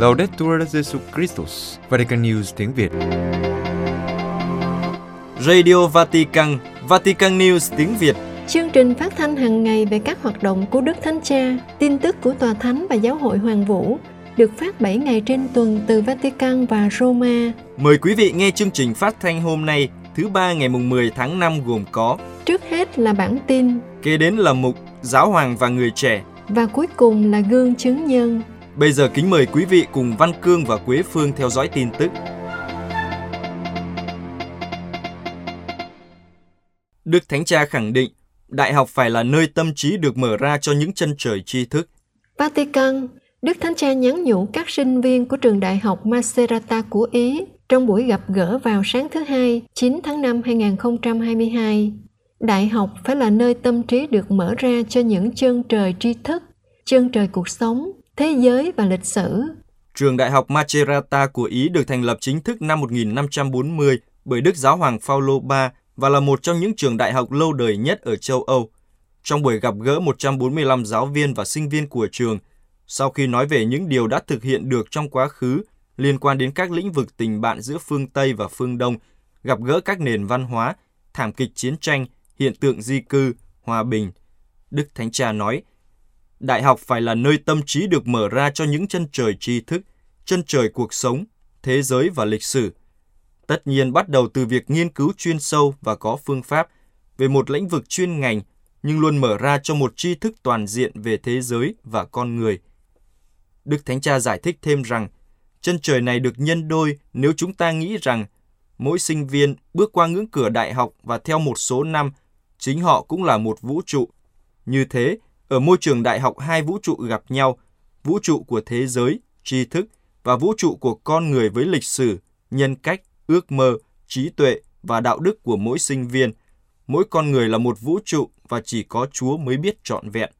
Laudetur Jesu Christus, Vatican News tiếng Việt. Radio Vatican, Vatican News tiếng Việt. Chương trình phát thanh hàng ngày về các hoạt động của Đức Thánh Cha, tin tức của Tòa Thánh và Giáo hội Hoàng Vũ được phát 7 ngày trên tuần từ Vatican và Roma. Mời quý vị nghe chương trình phát thanh hôm nay, thứ ba ngày mùng 10 tháng 5 gồm có Trước hết là bản tin Kế đến là mục Giáo hoàng và người trẻ. và cuối cùng là gương chứng nhân. Bây giờ kính mời quý vị cùng Văn Cương và Quế Phương theo dõi tin tức. Đức Thánh Cha khẳng định, đại học phải là nơi tâm trí được mở ra cho những chân trời tri thức. Vatican, Đức Thánh Cha nhắn nhủ các sinh viên của trường đại học Macerata của Ý trong buổi gặp gỡ vào sáng thứ Hai, 9 tháng 5 2022. Đại học phải là nơi tâm trí được mở ra cho những chân trời tri thức, chân trời cuộc sống, thế giới và lịch sử. Trường Đại học Macerata của Ý được thành lập chính thức năm 1540 bởi Đức Giáo hoàng Phaolô III và là một trong những trường đại học lâu đời nhất ở châu Âu. Trong buổi gặp gỡ 145 giáo viên và sinh viên của trường, sau khi nói về những điều đã thực hiện được trong quá khứ liên quan đến các lĩnh vực tình bạn giữa phương Tây và phương Đông, gặp gỡ các nền văn hóa, thảm kịch chiến tranh, hiện tượng di cư, hòa bình, Đức Thánh Cha nói, Đại học phải là nơi tâm trí được mở ra cho những chân trời tri thức, chân trời cuộc sống, thế giới và lịch sử. Tất nhiên bắt đầu từ việc nghiên cứu chuyên sâu và có phương pháp về một lĩnh vực chuyên ngành, nhưng luôn mở ra cho một tri thức toàn diện về thế giới và con người. Đức Thánh Cha giải thích thêm rằng, chân trời này được nhân đôi nếu chúng ta nghĩ rằng mỗi sinh viên bước qua ngưỡng cửa đại học và theo một số năm, chính họ cũng là một vũ trụ. Như thế, ở môi trường đại học hai vũ trụ gặp nhau, vũ trụ của thế giới, tri thức và vũ trụ của con người với lịch sử, nhân cách, ước mơ, trí tuệ và đạo đức của mỗi sinh viên. Mỗi con người là một vũ trụ và chỉ có Chúa mới biết trọn vẹn.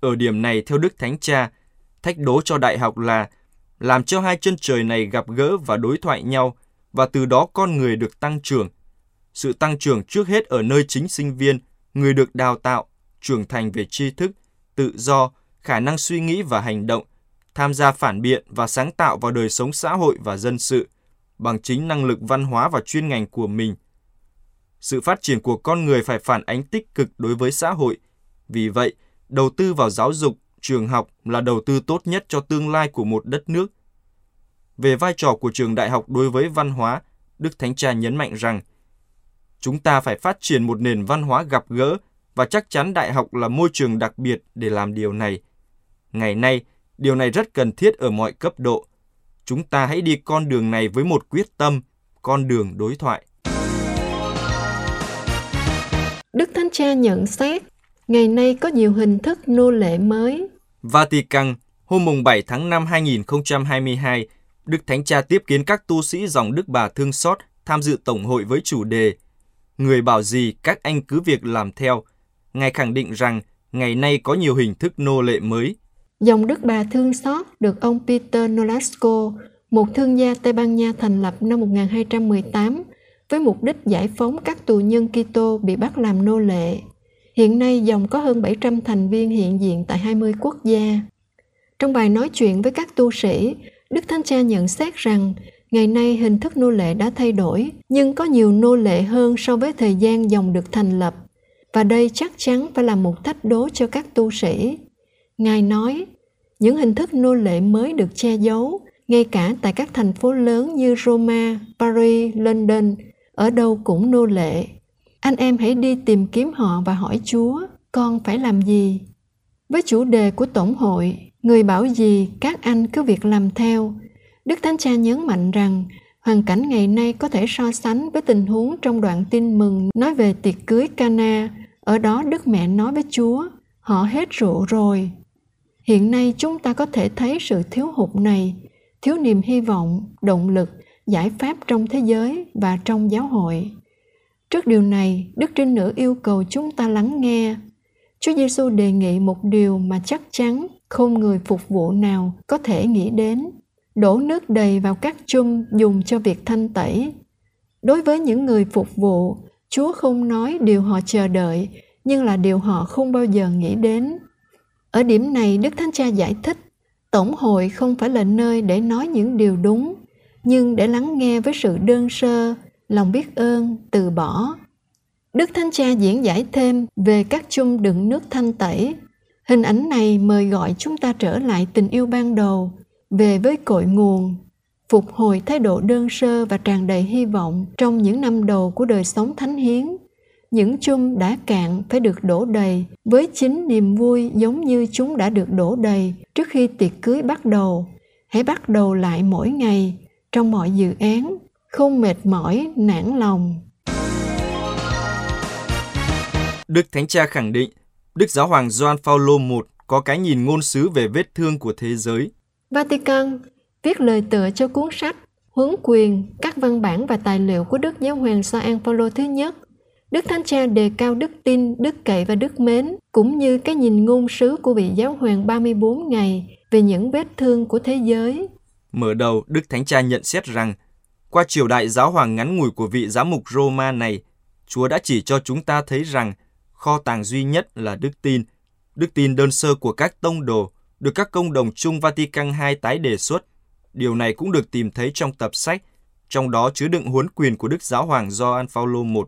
Ở điểm này, theo Đức Thánh Cha, thách đố cho đại học là làm cho hai chân trời này gặp gỡ và đối thoại nhau và từ đó con người được tăng trưởng. Sự tăng trưởng trước hết ở nơi chính sinh viên, người được đào tạo, trưởng thành về tri thức, tự do, khả năng suy nghĩ và hành động, tham gia phản biện và sáng tạo vào đời sống xã hội và dân sự bằng chính năng lực văn hóa và chuyên ngành của mình. Sự phát triển của con người phải phản ánh tích cực đối với xã hội. Vì vậy, đầu tư vào giáo dục, trường học là đầu tư tốt nhất cho tương lai của một đất nước. Về vai trò của trường đại học đối với văn hóa, Đức Thánh Cha nhấn mạnh rằng chúng ta phải phát triển một nền văn hóa gặp gỡ và chắc chắn đại học là môi trường đặc biệt để làm điều này. Ngày nay, điều này rất cần thiết ở mọi cấp độ. Chúng ta hãy đi con đường này với một quyết tâm, con đường đối thoại. Đức Thánh Cha nhận xét, ngày nay có nhiều hình thức nô lệ mới. Vatican, hôm mùng 7 tháng 5 2022, Đức Thánh Cha tiếp kiến các tu sĩ dòng Đức Bà Thương Xót tham dự tổng hội với chủ đề Người bảo gì các anh cứ việc làm theo. Ngài khẳng định rằng ngày nay có nhiều hình thức nô lệ mới. Dòng Đức Bà Thương Xót được ông Peter Nolasco, một thương gia Tây Ban Nha thành lập năm 1218 với mục đích giải phóng các tù nhân Kitô bị bắt làm nô lệ. Hiện nay dòng có hơn 700 thành viên hiện diện tại 20 quốc gia. Trong bài nói chuyện với các tu sĩ, Đức Thánh Cha nhận xét rằng ngày nay hình thức nô lệ đã thay đổi, nhưng có nhiều nô lệ hơn so với thời gian dòng được thành lập. Và đây chắc chắn phải là một thách đố cho các tu sĩ. Ngài nói, những hình thức nô lệ mới được che giấu, ngay cả tại các thành phố lớn như Roma, Paris, London, ở đâu cũng nô lệ. Anh em hãy đi tìm kiếm họ và hỏi Chúa, con phải làm gì? Với chủ đề của Tổng hội, người bảo gì các anh cứ việc làm theo, Đức Thánh Cha nhấn mạnh rằng hoàn cảnh ngày nay có thể so sánh với tình huống trong đoạn tin mừng nói về tiệc cưới Cana. Ở đó Đức Mẹ nói với Chúa, họ hết rượu rồi. Hiện nay chúng ta có thể thấy sự thiếu hụt này, thiếu niềm hy vọng, động lực, giải pháp trong thế giới và trong giáo hội. Trước điều này, Đức Trinh Nữ yêu cầu chúng ta lắng nghe. Chúa Giêsu đề nghị một điều mà chắc chắn không người phục vụ nào có thể nghĩ đến. Đổ nước đầy vào các chum dùng cho việc thanh tẩy. Đối với những người phục vụ, Chúa không nói điều họ chờ đợi, nhưng là điều họ không bao giờ nghĩ đến. Ở điểm này Đức Thánh Cha giải thích, Tổng hội không phải là nơi để nói những điều đúng, nhưng để lắng nghe với sự đơn sơ, lòng biết ơn, từ bỏ. Đức Thánh Cha diễn giải thêm về các chung đựng nước thanh tẩy. Hình ảnh này mời gọi chúng ta trở lại tình yêu ban đầu, về với cội nguồn, phục hồi thái độ đơn sơ và tràn đầy hy vọng trong những năm đầu của đời sống thánh hiến những chung đã cạn phải được đổ đầy với chính niềm vui giống như chúng đã được đổ đầy trước khi tiệc cưới bắt đầu hãy bắt đầu lại mỗi ngày trong mọi dự án không mệt mỏi nản lòng Đức Thánh Cha khẳng định Đức Giáo hoàng Gioan Phaolô I có cái nhìn ngôn sứ về vết thương của thế giới. Vatican viết lời tựa cho cuốn sách hướng quyền các văn bản và tài liệu của Đức Giáo hoàng Gioan Paulo thứ nhất Đức Thánh Cha đề cao đức tin, đức cậy và đức mến, cũng như cái nhìn ngôn sứ của vị giáo hoàng 34 ngày về những vết thương của thế giới. Mở đầu, Đức Thánh Cha nhận xét rằng, qua triều đại giáo hoàng ngắn ngủi của vị giám mục Roma này, Chúa đã chỉ cho chúng ta thấy rằng kho tàng duy nhất là đức tin. Đức tin đơn sơ của các tông đồ được các công đồng chung Vatican II tái đề xuất. Điều này cũng được tìm thấy trong tập sách, trong đó chứa đựng huấn quyền của Đức Giáo hoàng Gioan Phaolô I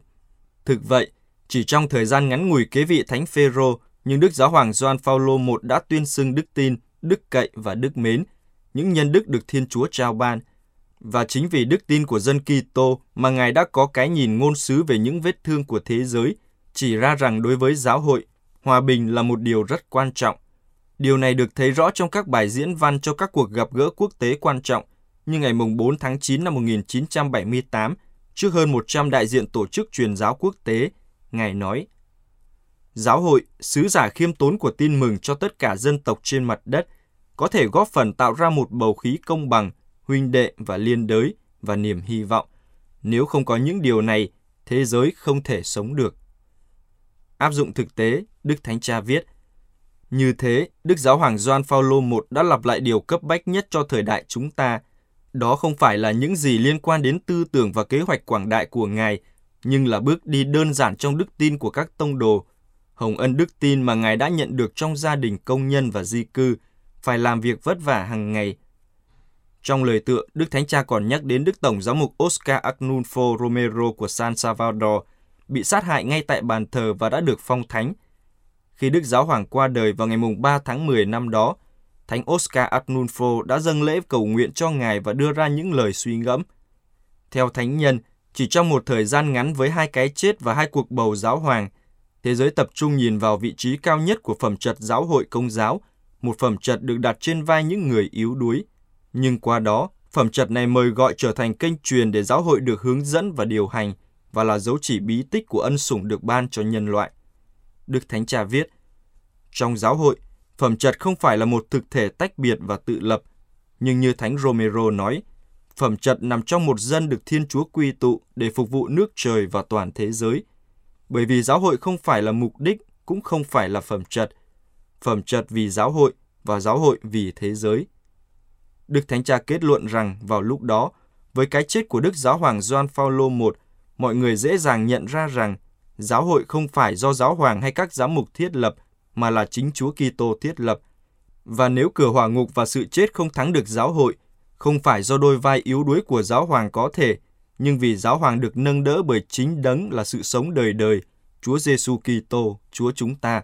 Thực vậy, chỉ trong thời gian ngắn ngủi kế vị Thánh Phêrô, nhưng Đức Giáo hoàng Gioan Phaolô I đã tuyên xưng đức tin, đức cậy và đức mến, những nhân đức được Thiên Chúa trao ban. Và chính vì đức tin của dân Kitô mà Ngài đã có cái nhìn ngôn sứ về những vết thương của thế giới, chỉ ra rằng đối với giáo hội, hòa bình là một điều rất quan trọng. Điều này được thấy rõ trong các bài diễn văn cho các cuộc gặp gỡ quốc tế quan trọng như ngày 4 tháng 9 năm 1978 trước hơn 100 đại diện tổ chức truyền giáo quốc tế, Ngài nói, Giáo hội, sứ giả khiêm tốn của tin mừng cho tất cả dân tộc trên mặt đất, có thể góp phần tạo ra một bầu khí công bằng, huynh đệ và liên đới và niềm hy vọng. Nếu không có những điều này, thế giới không thể sống được. Áp dụng thực tế, Đức Thánh Cha viết, như thế, Đức Giáo hoàng Gioan Phaolô I đã lặp lại điều cấp bách nhất cho thời đại chúng ta – đó không phải là những gì liên quan đến tư tưởng và kế hoạch quảng đại của Ngài, nhưng là bước đi đơn giản trong đức tin của các tông đồ. Hồng ân đức tin mà Ngài đã nhận được trong gia đình công nhân và di cư, phải làm việc vất vả hàng ngày. Trong lời tựa, Đức Thánh Cha còn nhắc đến Đức Tổng giám mục Oscar Arnulfo Romero của San Salvador, bị sát hại ngay tại bàn thờ và đã được phong thánh. Khi Đức Giáo Hoàng qua đời vào ngày 3 tháng 10 năm đó, Thánh Oscar Arnulfo đã dâng lễ cầu nguyện cho Ngài và đưa ra những lời suy ngẫm. Theo thánh nhân, chỉ trong một thời gian ngắn với hai cái chết và hai cuộc bầu giáo hoàng, thế giới tập trung nhìn vào vị trí cao nhất của phẩm trật giáo hội công giáo, một phẩm trật được đặt trên vai những người yếu đuối. Nhưng qua đó, phẩm trật này mời gọi trở thành kênh truyền để giáo hội được hướng dẫn và điều hành và là dấu chỉ bí tích của ân sủng được ban cho nhân loại. Đức Thánh Cha viết, trong giáo hội, Phẩm chất không phải là một thực thể tách biệt và tự lập, nhưng như Thánh Romero nói, phẩm chất nằm trong một dân được Thiên Chúa quy tụ để phục vụ nước trời và toàn thế giới. Bởi vì giáo hội không phải là mục đích, cũng không phải là phẩm chất. Phẩm chất vì giáo hội và giáo hội vì thế giới. Đức Thánh Cha kết luận rằng vào lúc đó, với cái chết của Đức Giáo Hoàng Gioan Phaolô I, mọi người dễ dàng nhận ra rằng giáo hội không phải do giáo hoàng hay các giám mục thiết lập mà là chính Chúa Kitô thiết lập. Và nếu cửa hỏa ngục và sự chết không thắng được giáo hội, không phải do đôi vai yếu đuối của giáo hoàng có thể, nhưng vì giáo hoàng được nâng đỡ bởi chính đấng là sự sống đời đời, Chúa Giêsu Kitô, Chúa chúng ta.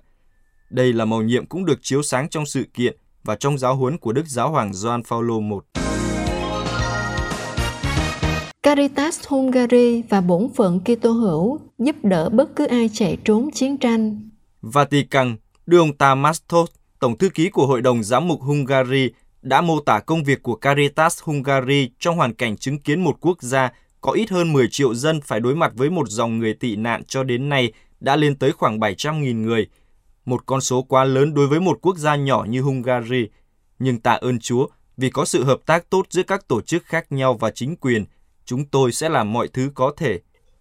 Đây là màu nhiệm cũng được chiếu sáng trong sự kiện và trong giáo huấn của Đức Giáo hoàng Gioan Phaolô I. Caritas Hungary và bổn phận Kitô hữu giúp đỡ bất cứ ai chạy trốn chiến tranh. Vatican đưa ông Tamastos, Tổng thư ký của Hội đồng Giám mục Hungary, đã mô tả công việc của Caritas Hungary trong hoàn cảnh chứng kiến một quốc gia có ít hơn 10 triệu dân phải đối mặt với một dòng người tị nạn cho đến nay đã lên tới khoảng 700.000 người. Một con số quá lớn đối với một quốc gia nhỏ như Hungary. Nhưng tạ ơn Chúa, vì có sự hợp tác tốt giữa các tổ chức khác nhau và chính quyền, chúng tôi sẽ làm mọi thứ có thể.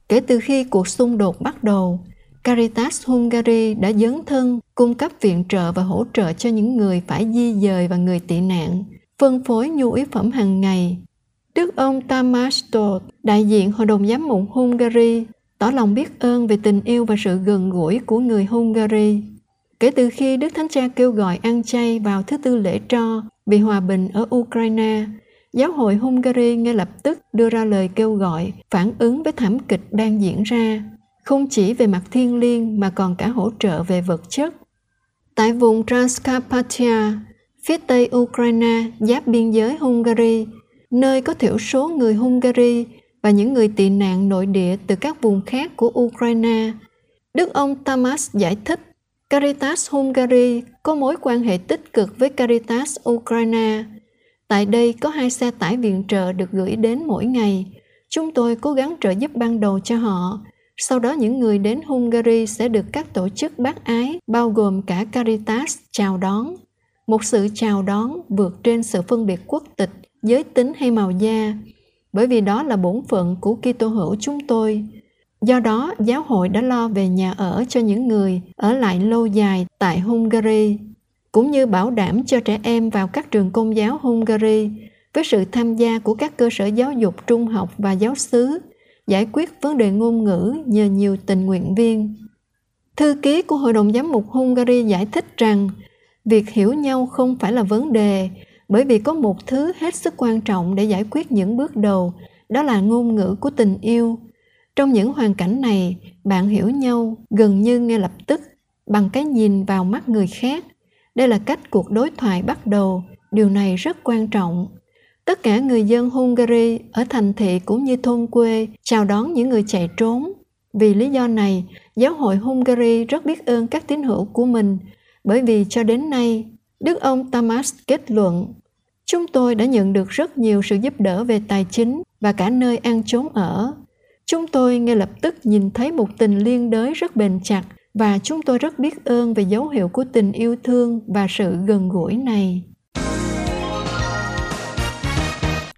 Kể từ khi cuộc xung đột bắt đầu, Caritas Hungary đã dấn thân cung cấp viện trợ và hỗ trợ cho những người phải di dời và người tị nạn, phân phối nhu yếu phẩm hàng ngày. Đức ông Tamás Tóth, đại diện Hội đồng Giám mục Hungary, tỏ lòng biết ơn về tình yêu và sự gần gũi của người Hungary. Kể từ khi Đức Thánh Cha kêu gọi ăn chay vào thứ tư lễ tro vì hòa bình ở Ukraine, giáo hội Hungary ngay lập tức đưa ra lời kêu gọi phản ứng với thảm kịch đang diễn ra, không chỉ về mặt thiên liêng mà còn cả hỗ trợ về vật chất. Tại vùng Transcarpathia, phía tây Ukraine giáp biên giới Hungary, nơi có thiểu số người Hungary và những người tị nạn nội địa từ các vùng khác của Ukraine. Đức ông Tamas giải thích, Caritas Hungary có mối quan hệ tích cực với Caritas Ukraine. Tại đây có hai xe tải viện trợ được gửi đến mỗi ngày. Chúng tôi cố gắng trợ giúp ban đầu cho họ. Sau đó những người đến Hungary sẽ được các tổ chức bác ái, bao gồm cả Caritas, chào đón. Một sự chào đón vượt trên sự phân biệt quốc tịch, giới tính hay màu da, bởi vì đó là bổn phận của Kitô hữu chúng tôi. Do đó, giáo hội đã lo về nhà ở cho những người ở lại lâu dài tại Hungary, cũng như bảo đảm cho trẻ em vào các trường công giáo Hungary với sự tham gia của các cơ sở giáo dục trung học và giáo xứ, giải quyết vấn đề ngôn ngữ nhờ nhiều tình nguyện viên. Thư ký của Hội đồng Giám mục Hungary giải thích rằng việc hiểu nhau không phải là vấn đề bởi vì có một thứ hết sức quan trọng để giải quyết những bước đầu đó là ngôn ngữ của tình yêu trong những hoàn cảnh này bạn hiểu nhau gần như ngay lập tức bằng cái nhìn vào mắt người khác đây là cách cuộc đối thoại bắt đầu. Điều này rất quan trọng. Tất cả người dân hungary ở thành thị cũng như thôn quê chào đón những người chạy trốn. Vì lý do này giáo hội hungary rất biết ơn các tín hữu của mình. Bởi vì cho đến nay Đức ông Tamas kết luận, chúng tôi đã nhận được rất nhiều sự giúp đỡ về tài chính và cả nơi ăn trốn ở. Chúng tôi ngay lập tức nhìn thấy một tình liên đới rất bền chặt và chúng tôi rất biết ơn về dấu hiệu của tình yêu thương và sự gần gũi này.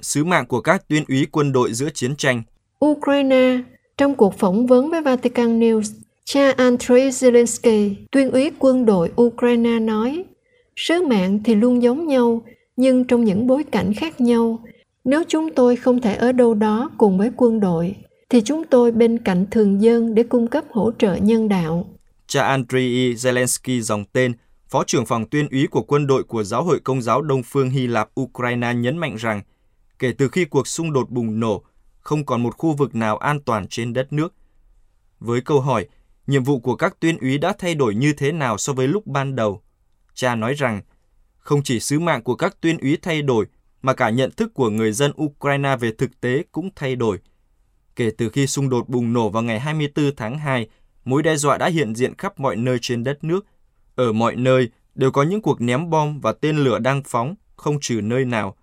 Sứ mạng của các tuyên úy quân đội giữa chiến tranh Ukraine, trong cuộc phỏng vấn với Vatican News, cha Andrei Zelensky, tuyên úy quân đội Ukraine nói, sứ mạng thì luôn giống nhau, nhưng trong những bối cảnh khác nhau. Nếu chúng tôi không thể ở đâu đó cùng với quân đội, thì chúng tôi bên cạnh thường dân để cung cấp hỗ trợ nhân đạo. Cha Andrei Zelensky dòng tên, Phó trưởng phòng tuyên úy của quân đội của Giáo hội Công giáo Đông phương Hy Lạp Ukraine nhấn mạnh rằng, kể từ khi cuộc xung đột bùng nổ, không còn một khu vực nào an toàn trên đất nước. Với câu hỏi, nhiệm vụ của các tuyên úy đã thay đổi như thế nào so với lúc ban đầu? Cha nói rằng, không chỉ sứ mạng của các tuyên úy thay đổi, mà cả nhận thức của người dân Ukraine về thực tế cũng thay đổi. Kể từ khi xung đột bùng nổ vào ngày 24 tháng 2, mối đe dọa đã hiện diện khắp mọi nơi trên đất nước. Ở mọi nơi đều có những cuộc ném bom và tên lửa đang phóng, không trừ nơi nào.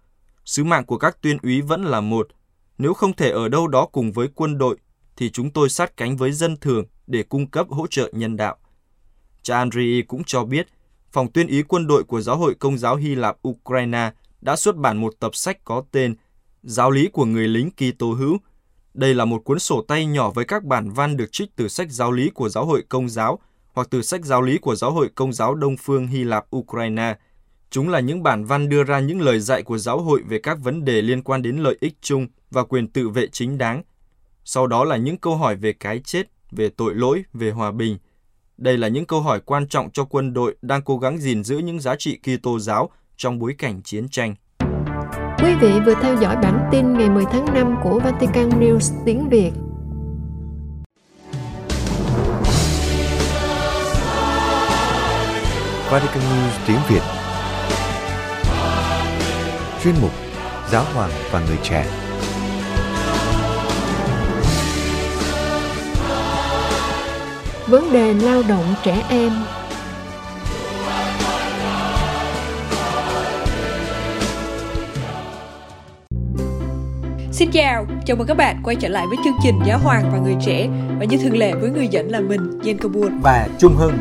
Sứ mạng của các tuyên úy vẫn là một. Nếu không thể ở đâu đó cùng với quân đội, thì chúng tôi sát cánh với dân thường để cung cấp hỗ trợ nhân đạo. Cha Andrei cũng cho biết, phòng tuyên ý quân đội của Giáo hội Công giáo Hy Lạp Ukraine đã xuất bản một tập sách có tên Giáo lý của người lính Kitô hữu. Đây là một cuốn sổ tay nhỏ với các bản văn được trích từ sách giáo lý của Giáo hội Công giáo hoặc từ sách giáo lý của Giáo hội Công giáo Đông phương Hy Lạp Ukraine. Chúng là những bản văn đưa ra những lời dạy của giáo hội về các vấn đề liên quan đến lợi ích chung và quyền tự vệ chính đáng. Sau đó là những câu hỏi về cái chết, về tội lỗi, về hòa bình. Đây là những câu hỏi quan trọng cho quân đội đang cố gắng gìn giữ những giá trị Kitô giáo trong bối cảnh chiến tranh. Quý vị vừa theo dõi bản tin ngày 10 tháng 5 của Vatican News tiếng Việt. Vatican News tiếng Việt. Chuyên mục Giáo hoàng và người trẻ. Vấn đề lao động trẻ em Xin chào, chào mừng các bạn quay trở lại với chương trình Giáo hoàng và người trẻ và như thường lệ với người dẫn là mình, Jen Kabul và Trung Hưng.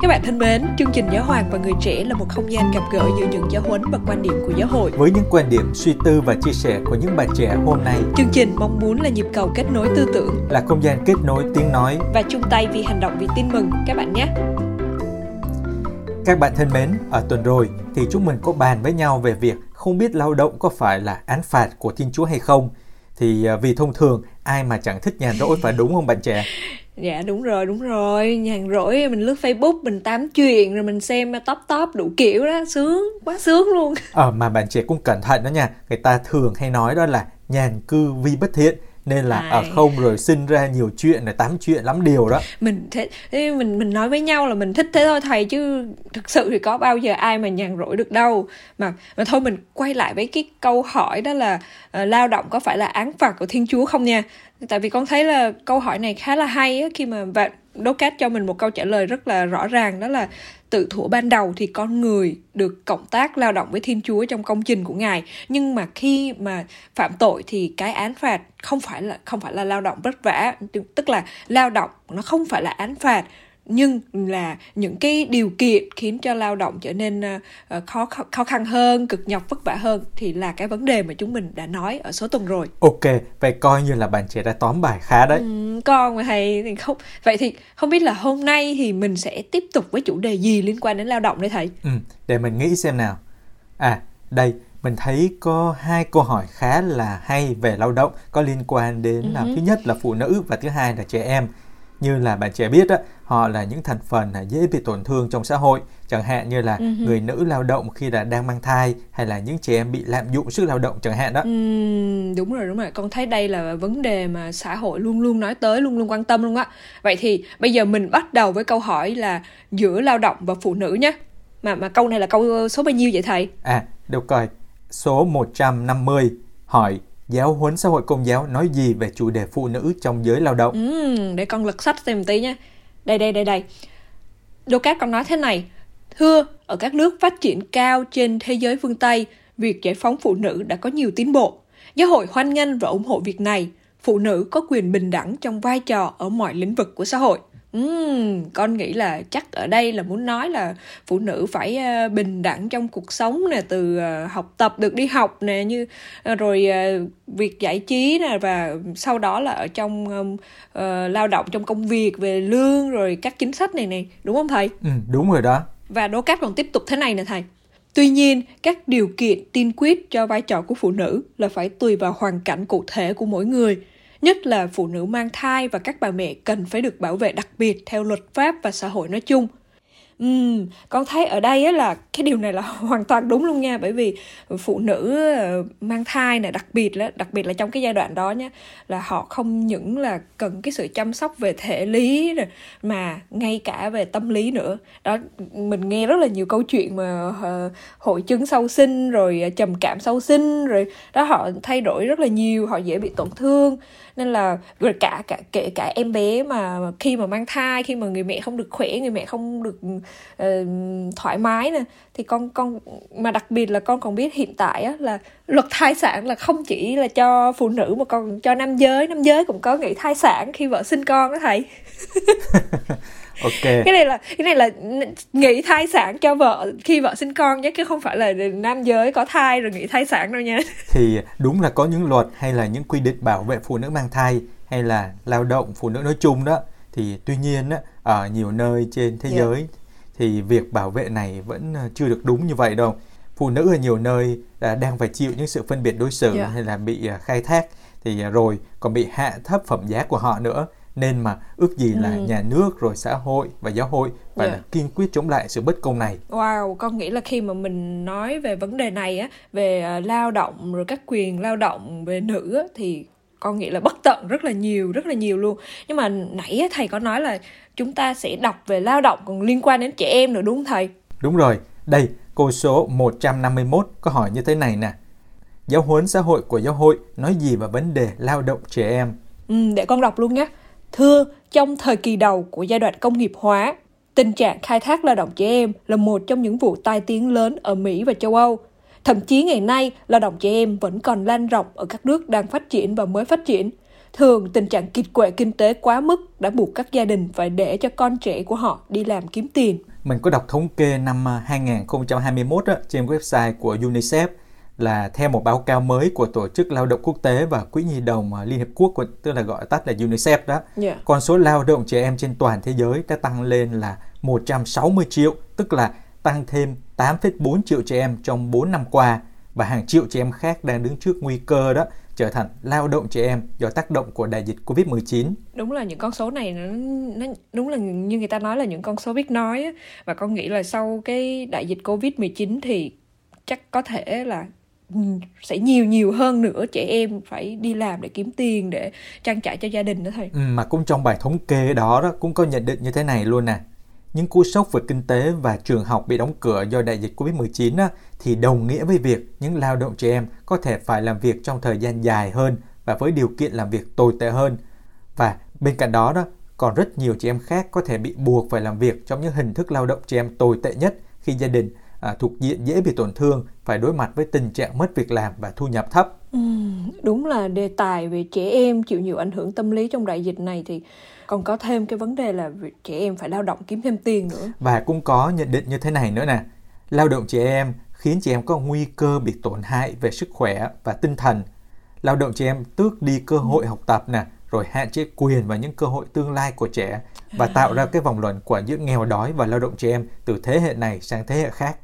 Các bạn thân mến, chương trình Giáo hoàng và người trẻ là một không gian gặp gỡ giữa những giáo huấn và quan điểm của giáo hội. Với những quan điểm, suy tư và chia sẻ của những bạn trẻ hôm nay, chương trình mong muốn là nhịp cầu kết nối tư tưởng, là không gian kết nối tiếng nói và chung tay vì hành động vì tin mừng các bạn nhé. Các bạn thân mến, ở tuần rồi thì chúng mình có bàn với nhau về việc không biết lao động có phải là án phạt của Thiên Chúa hay không. Thì à, vì thông thường ai mà chẳng thích nhàn rỗi phải đúng không bạn trẻ? Dạ đúng rồi, đúng rồi. Nhàn rỗi mình lướt Facebook, mình tám chuyện rồi mình xem top top đủ kiểu đó, sướng, quá sướng luôn. Ờ mà bạn trẻ cũng cẩn thận đó nha. Người ta thường hay nói đó là nhàn cư vi bất thiện nên là Ai. không rồi sinh ra nhiều chuyện rồi tám chuyện lắm điều đó. Mình thế thế mình mình nói với nhau là mình thích thế thôi thầy chứ thực sự thì có bao giờ ai mà nhàn rỗi được đâu. Mà mà thôi mình quay lại với cái câu hỏi đó là ờ, lao động có phải là án phạt của Thiên Chúa không nha. Tại vì con thấy là câu hỏi này khá là hay á khi mà bạn đố cát cho mình một câu trả lời rất là rõ ràng, đó là tự thủ ban đầu thì con người được cộng tác lao động với Thiên Chúa trong công trình của Ngài. Nhưng mà khi mà phạm tội thì cái án phạt không phải là, không phải là lao động vất vả, tức là lao động nó không phải là án phạt nhưng là những cái điều kiện khiến cho lao động trở nên ờ, ờ, khó khó khăn hơn cực nhọc vất vả hơn thì là cái vấn đề mà chúng mình đã nói ở số tuần rồi Ok, vậy coi như là bạn trẻ đã tóm bài khá đấy. Ừ, con mà thầy thì không vậy thì không biết là hôm nay thì mình sẽ tiếp tục với chủ đề gì liên quan đến lao động đây thầy Ừ, để mình nghĩ xem nào. À, đây, mình thấy có hai câu hỏi khá là hay về lao động có liên quan đến là thứ nhất là phụ nữ và thứ hai là trẻ em. Như là bạn trẻ biết á, họ là những thành phần dễ bị tổn thương trong xã hội, chẳng hạn như là người nữ lao động khi là đang mang thai hay là những trẻ em bị lạm dụng sức lao động chẳng hạn đó. Ừm, đúng rồi đúng rồi con thấy đây là vấn đề mà xã hội luôn luôn nói tới luôn luôn quan tâm luôn á vậy thì bây giờ mình bắt đầu với câu hỏi là giữa lao động và phụ nữ nhé mà mà câu này là câu số bao nhiêu vậy thầy À, được rồi. Số 150 hỏi giáo huấn xã hội công giáo nói gì về chủ đề phụ nữ trong giới lao động? Ừm, để con lật sách xem tí nhé. Đây đây đây đây. Đô Cát con nói thế này. Thưa, ở các nước phát triển cao trên thế giới phương Tây, việc giải phóng phụ nữ đã có nhiều tiến bộ. Giáo hội hoan nghênh và ủng hộ việc này. Phụ nữ có quyền bình đẳng trong vai trò ở mọi lĩnh vực của xã hội. Ừm, con nghĩ là chắc ở đây là muốn nói là phụ nữ phải ờ, bình đẳng trong cuộc sống nè từ ờ, học tập được đi học nè như ờ, rồi ờ, việc giải trí nè và sau đó là ở trong ừm, ờ, lao động trong công việc về lương rồi các chính sách này này đúng không thầy? Ừ, đúng rồi đó. Và Đỗ Cát còn tiếp tục thế này nè thầy. Tuy nhiên, các điều kiện tiên quyết cho vai trò của phụ nữ là phải tùy vào hoàn cảnh cụ thể của mỗi người. Nhất là phụ nữ mang thai và các bà mẹ cần phải được bảo vệ đặc biệt theo luật pháp và xã hội nói chung. Ừm, con thấy ở đây á là cái điều này là hoàn toàn đúng luôn nha bởi vì phụ nữ ờ, mang thai này đặc biệt là đặc biệt là trong cái giai đoạn đó nhé là họ không những là cần cái sự chăm sóc về thể lý mà ngay cả về tâm lý nữa. Đó mình nghe rất là nhiều câu chuyện mà ờ, hội chứng sau sinh rồi ờ, trầm cảm sau sinh rồi đó họ thay đổi rất là nhiều họ dễ bị tổn thương. Nên là rồi cả cả kể cả em bé mà khi mà mang thai khi mà người mẹ không được khỏe người mẹ không được ừ, ờ, thoải mái nè thì con con mà đặc biệt là con còn biết hiện tại á là luật thai sản là không chỉ là cho phụ nữ mà còn cho nam giới nam giới cũng có nghỉ thai sản khi vợ sinh con đó thầy Ok. cái này là cái này là nghỉ thai sản cho vợ khi vợ sinh con nhé chứ không phải là nam giới có thai rồi nghỉ thai sản đâu nha Thì đúng là có những luật hay là những quy định bảo vệ phụ nữ mang thai hay là lao động phụ nữ nói chung đó. Thì tuy nhiên á, ở nhiều nơi trên thế Dạ. giới thì việc bảo vệ này vẫn ờ, chưa được đúng như vậy đâu. Phụ nữ ở nhiều nơi à, đang phải chịu những sự phân biệt đối xử Dạ. hay là bị à, khai thác thì rồi còn bị hạ thấp phẩm giá của họ nữa. Nên mà ước gì là Ừ. nhà nước rồi xã hội và giáo hội phải Dạ. là kiên quyết chống lại sự bất công này. Wow, con nghĩ là khi mà mình nói về vấn đề này á, về ờ, lao động rồi các quyền lao động về nữ á, thì con nghĩ là bất tận rất là nhiều, rất là nhiều luôn. Nhưng mà nãy thầy có nói là chúng ta sẽ đọc về lao động còn liên quan đến trẻ em nữa đúng không thầy? Đúng rồi, đây, câu số 151 có hỏi như thế này nè. Giáo huấn xã hội của giáo hội nói gì về vấn đề lao động trẻ em? Ừ, để con đọc luôn nhé. Thưa, trong thời kỳ đầu của giai đoạn công nghiệp hóa, tình trạng khai thác lao động trẻ em là một trong những vụ tai tiếng lớn ở Mỹ và châu Âu. Thậm chí ngày nay, lao động trẻ em vẫn còn lan rộng ở các nước đang phát triển và mới phát triển. Thường, tình trạng kiệt quệ kinh tế quá mức đã buộc các gia đình phải để cho con trẻ của họ đi làm kiếm tiền. Mình có đọc thống kê năm à, 2021 á, trên website của UNICEF là theo một báo cáo mới của Tổ chức Lao động Quốc tế và Quỹ Nhi đồng à, Liên Hiệp Quốc, tức là gọi tắt là UNICEF đó, Dạ. con số lao động trẻ em trên toàn thế giới đã tăng lên là 160 triệu, tức là tăng thêm 8,4 triệu trẻ em trong 4 năm qua và hàng triệu trẻ em khác đang đứng trước nguy cơ đó trở thành lao động trẻ em do tác động của đại dịch Covid-19. Đúng là những con số này nó, nó đúng là như người ta nói là những con số biết nói á. và con nghĩ là sau cái đại dịch Covid-19 thì chắc có thể là sẽ nhiều nhiều hơn nữa trẻ em phải đi làm để kiếm tiền để trang trải cho gia đình đó thầy. Ừ, mà cũng trong bài thống kê đó đó cũng có nhận định như thế này luôn nè. Những cú sốc về kinh tế và trường học bị đóng cửa do đại dịch Covid-19 á, thì đồng nghĩa với việc những lao động trẻ em có thể phải làm việc trong thời gian dài hơn và với điều kiện làm việc tồi tệ hơn. Và bên cạnh đó đó, còn rất nhiều trẻ em khác có thể bị buộc phải làm việc trong những hình thức lao động trẻ em tồi tệ nhất khi gia đình à, thuộc diện dễ bị tổn thương, phải đối mặt với tình trạng mất việc làm và thu nhập thấp. Ừ, đúng là đề tài về trẻ em chịu nhiều ảnh hưởng tâm lý trong đại dịch này thì còn có thêm cái vấn đề là trẻ em phải lao động kiếm thêm tiền nữa. Và cũng có nhận định như thế này nữa nè. Lao động trẻ em khiến trẻ em có nguy cơ bị tổn hại về sức khỏe và tinh thần. Lao động trẻ em tước đi cơ hội học tập nè, rồi hạn chế quyền và những cơ hội tương lai của trẻ và tạo ra cái vòng luẩn quẩn giữa nghèo đói và lao động trẻ em từ thế hệ này sang thế hệ khác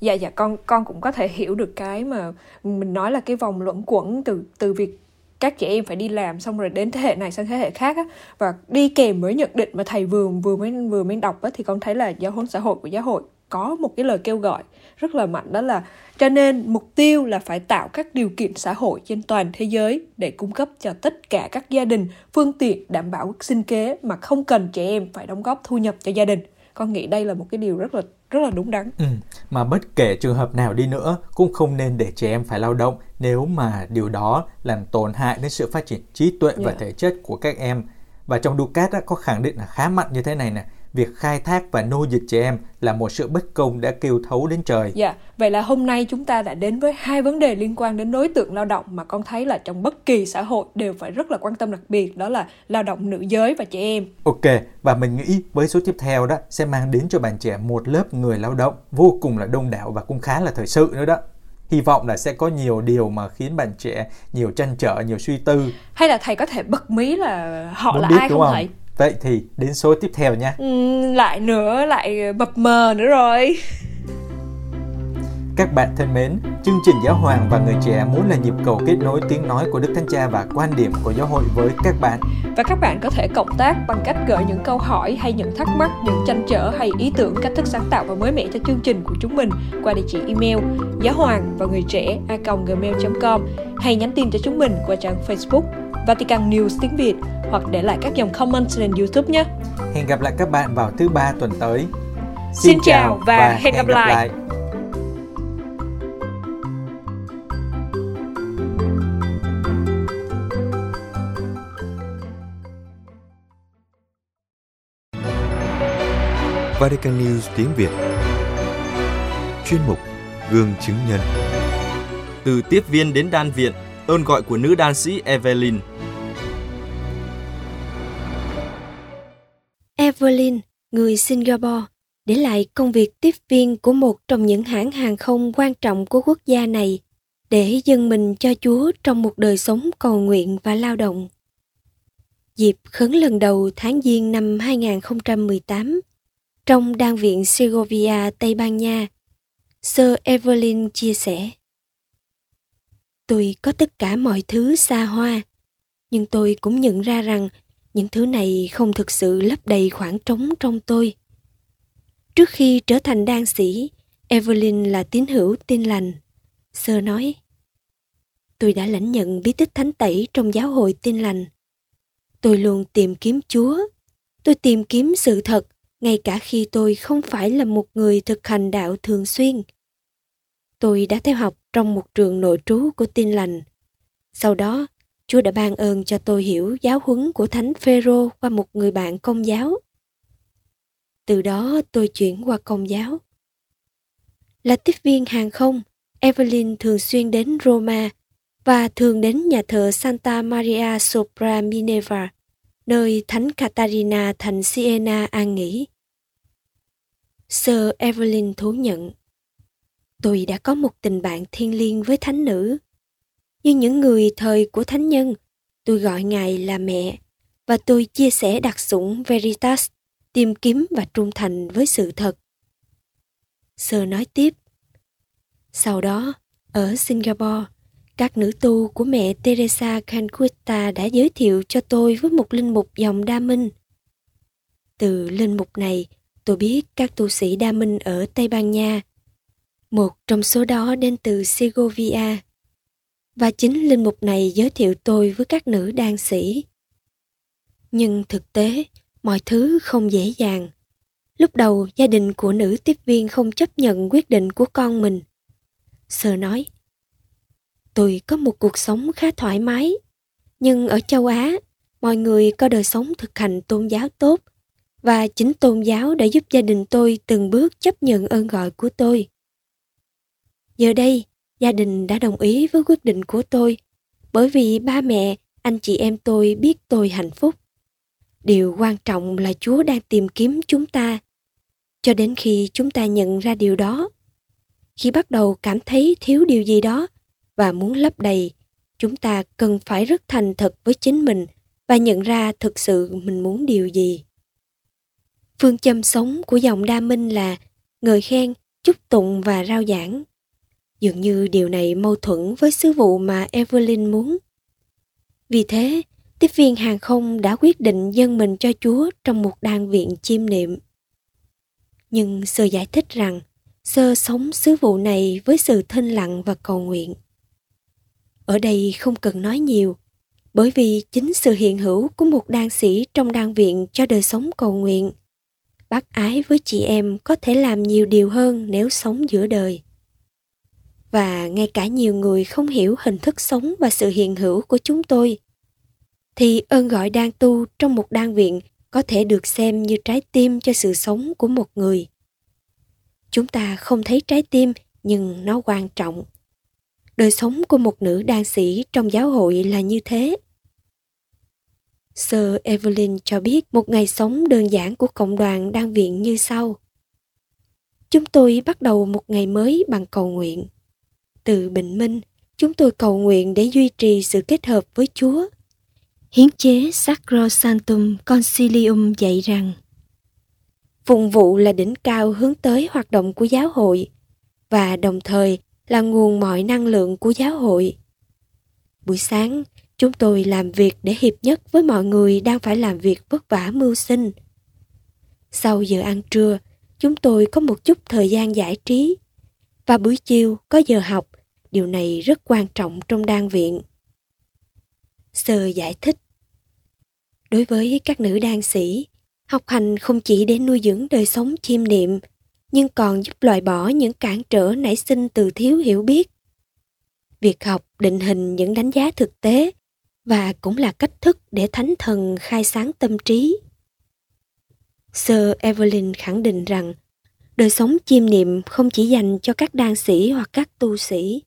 dạ dạ con con cũng có thể hiểu được cái mà mình nói là cái vòng luẩn quẩn từ từ việc các trẻ em phải đi làm xong rồi đến thế hệ này sang thế hệ khác á, và đi kèm với nhận định mà thầy vừa vừa mới vừa mới đọc á, thì con thấy là giáo huấn xã hội của giáo hội có một cái lời kêu gọi rất là mạnh, đó là cho nên mục tiêu là phải tạo các điều kiện xã hội trên toàn thế giới để cung cấp cho tất cả các gia đình phương tiện đảm bảo sinh kế mà không cần trẻ em phải đóng góp thu nhập cho gia đình. Con nghĩ đây là một cái điều rất là rất là đúng đắn. Ừ, mà bất kể trường hợp nào đi nữa cũng không nên để trẻ em phải lao động nếu mà điều đó làm tổn hại đến sự phát triển trí tuệ yeah. và dạ. thể chất của các em. Và trong Ducat có khẳng định là khá mạnh như thế này nè việc khai thác và nô dịch trẻ em là một sự bất công đã kêu thấu đến trời. Dạ, vậy là hôm nay chúng ta đã đến với hai vấn đề liên quan đến đối tượng lao động mà con thấy là trong bất kỳ xã hội đều phải rất là quan tâm đặc biệt, đó là lao động nữ giới và trẻ em. Ok, và mình nghĩ với số tiếp theo đó sẽ mang đến cho bạn trẻ một lớp người lao động vô cùng là đông đảo và cũng khá là thời sự nữa đó hy vọng là sẽ có nhiều điều mà khiến bạn trẻ nhiều trăn trở nhiều suy tư hay là thầy có thể bật mí là họ Muốn là biết, ai không, không thầy Vậy thì đến số tiếp theo nha. Ừ, lại nữa, lại bập mờ nữa rồi. Các bạn thân mến, chương trình Giáo Hoàng và Người Trẻ muốn là nhịp cầu kết nối tiếng nói của Đức Thánh Cha và quan điểm của giáo hội với các bạn. Và các bạn có thể cộng tác bằng cách gửi những câu hỏi hay những thắc mắc, những tranh trở hay ý tưởng cách thức sáng tạo và mới mẻ cho chương trình của chúng mình qua địa chỉ email giáo hoàng và người trẻ a gmail.com hay nhắn tin cho chúng mình qua trang Facebook Vatican News tiếng Việt hoặc để lại các dòng comment lên YouTube nhé. Hẹn gặp lại các bạn vào thứ ba tuần tới. Xin, Xin chào và, và hẹn gặp, gặp lại. lại. Vatican News tiếng Việt Chuyên mục Gương chứng nhân Từ tiếp viên đến đan viện, ơn gọi của nữ đan sĩ Evelyn Evelyn, người Singapore, để lại công việc tiếp viên của một trong những hãng hàng không quan trọng của quốc gia này để dâng mình cho Chúa trong một đời sống cầu nguyện và lao động. Dịp khấn lần đầu tháng Giêng năm 2018, trong đan viện Segovia, Tây Ban Nha, Sir Evelyn chia sẻ. Tôi có tất cả mọi thứ xa hoa, nhưng tôi cũng nhận ra rằng những thứ này không thực sự lấp đầy khoảng trống trong tôi. Trước khi trở thành đan sĩ, Evelyn là tín hữu tin lành. Sơ nói, tôi đã lãnh nhận bí tích thánh tẩy trong giáo hội tin lành. Tôi luôn tìm kiếm Chúa. Tôi tìm kiếm sự thật ngay cả khi tôi không phải là một người thực hành đạo thường xuyên. Tôi đã theo học trong một trường nội trú của tin lành. Sau đó, Chúa đã ban ơn cho tôi hiểu giáo huấn của Thánh Phêrô qua một người bạn công giáo. Từ đó tôi chuyển qua công giáo. Là tiếp viên hàng không, Evelyn thường xuyên đến Roma và thường đến nhà thờ Santa Maria sopra Minerva, nơi Thánh Catarina thành Siena an nghỉ. Sir Evelyn thú nhận, tôi đã có một tình bạn thiên liêng với thánh nữ như những người thời của thánh nhân, tôi gọi Ngài là mẹ và tôi chia sẻ đặc sủng Veritas, tìm kiếm và trung thành với sự thật. Sơ nói tiếp. Sau đó, ở Singapore, các nữ tu của mẹ Teresa Calcutta đã giới thiệu cho tôi với một linh mục dòng Đa Minh. Từ linh mục này, tôi biết các tu sĩ Đa Minh ở Tây Ban Nha. Một trong số đó đến từ Segovia. Và chính linh mục này giới thiệu tôi với các nữ đan sĩ. Nhưng thực tế, mọi thứ không dễ dàng. Lúc đầu, gia đình của nữ tiếp viên không chấp nhận quyết định của con mình. Sơ nói, tôi có một cuộc sống khá thoải mái, nhưng ở châu Á, mọi người có đời sống thực hành tôn giáo tốt và chính tôn giáo đã giúp gia đình tôi từng bước chấp nhận ơn gọi của tôi. Giờ đây, gia đình đã đồng ý với quyết định của tôi bởi vì ba mẹ, anh chị em tôi biết tôi hạnh phúc. Điều quan trọng là Chúa đang tìm kiếm chúng ta cho đến khi chúng ta nhận ra điều đó. Khi bắt đầu cảm thấy thiếu điều gì đó và muốn lấp đầy, chúng ta cần phải rất thành thật với chính mình và nhận ra thực sự mình muốn điều gì. Phương châm sống của dòng đa minh là ngợi khen, chúc tụng và rao giảng. Dường như điều này mâu thuẫn với sứ vụ mà Evelyn muốn. Vì thế, tiếp viên hàng không đã quyết định dâng mình cho Chúa trong một đan viện chiêm niệm. Nhưng sơ giải thích rằng sơ sống sứ vụ này với sự thinh lặng và cầu nguyện. Ở đây không cần nói nhiều, bởi vì chính sự hiện hữu của một đan sĩ trong đan viện cho đời sống cầu nguyện bác ái với chị em có thể làm nhiều điều hơn nếu sống giữa đời và ngay cả nhiều người không hiểu hình thức sống và sự hiện hữu của chúng tôi thì ơn gọi đang tu trong một đan viện có thể được xem như trái tim cho sự sống của một người chúng ta không thấy trái tim, nhưng nó quan trọng đời sống của một nữ đan sĩ trong giáo hội là như thế Sir Evelyn cho biết một ngày sống đơn giản của cộng đoàn đan viện như sau. Chúng tôi bắt đầu một ngày mới bằng cầu nguyện. Từ bình minh, chúng tôi cầu nguyện để duy trì sự kết hợp với Chúa. Hiến chế Sacrosanctum Concilium dạy rằng Phụng vụ là đỉnh cao hướng tới hoạt động của giáo hội và đồng thời là nguồn mọi năng lượng của giáo hội. Buổi sáng, Chúng tôi làm việc để hiệp nhất với mọi người đang phải làm việc vất vả mưu sinh. Sau giờ ăn trưa, chúng tôi có một chút thời gian giải trí. Và buổi chiều có giờ học, điều này rất quan trọng trong đan viện. Sơ giải thích Đối với các nữ đan sĩ, học hành không chỉ để nuôi dưỡng đời sống chiêm niệm, nhưng còn giúp loại bỏ những cản trở nảy sinh từ thiếu hiểu biết. Việc học định hình những đánh giá thực tế và cũng là cách thức để thánh thần khai sáng tâm trí. Sir Evelyn khẳng định rằng đời sống chiêm niệm không chỉ dành cho các đan sĩ hoặc các tu sĩ.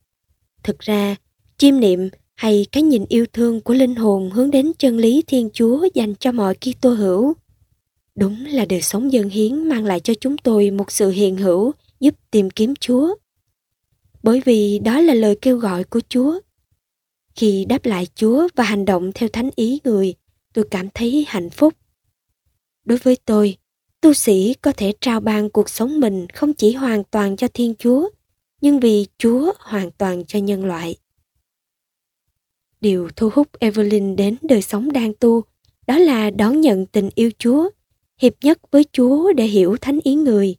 Thực ra, chiêm niệm hay cái nhìn yêu thương của linh hồn hướng đến chân lý Thiên Chúa dành cho mọi Kitô hữu. Đúng là đời sống dân hiến mang lại cho chúng tôi một sự hiện hữu giúp tìm kiếm Chúa. Bởi vì đó là lời kêu gọi của Chúa khi đáp lại Chúa và hành động theo thánh ý người, tôi cảm thấy hạnh phúc. Đối với tôi, tu sĩ có thể trao ban cuộc sống mình không chỉ hoàn toàn cho Thiên Chúa, nhưng vì Chúa hoàn toàn cho nhân loại. Điều thu hút Evelyn đến đời sống đang tu đó là đón nhận tình yêu Chúa, hiệp nhất với Chúa để hiểu thánh ý người.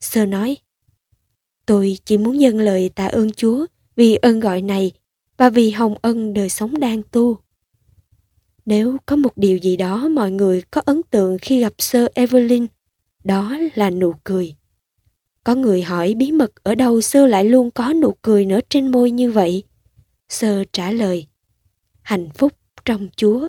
Sơ nói, tôi chỉ muốn dâng lời tạ ơn Chúa vì ơn gọi này và vì hồng ân đời sống đang tu. Nếu có một điều gì đó mọi người có ấn tượng khi gặp sơ Evelyn, đó là nụ cười. Có người hỏi bí mật ở đâu sơ lại luôn có nụ cười nở trên môi như vậy. Sơ trả lời, hạnh phúc trong Chúa.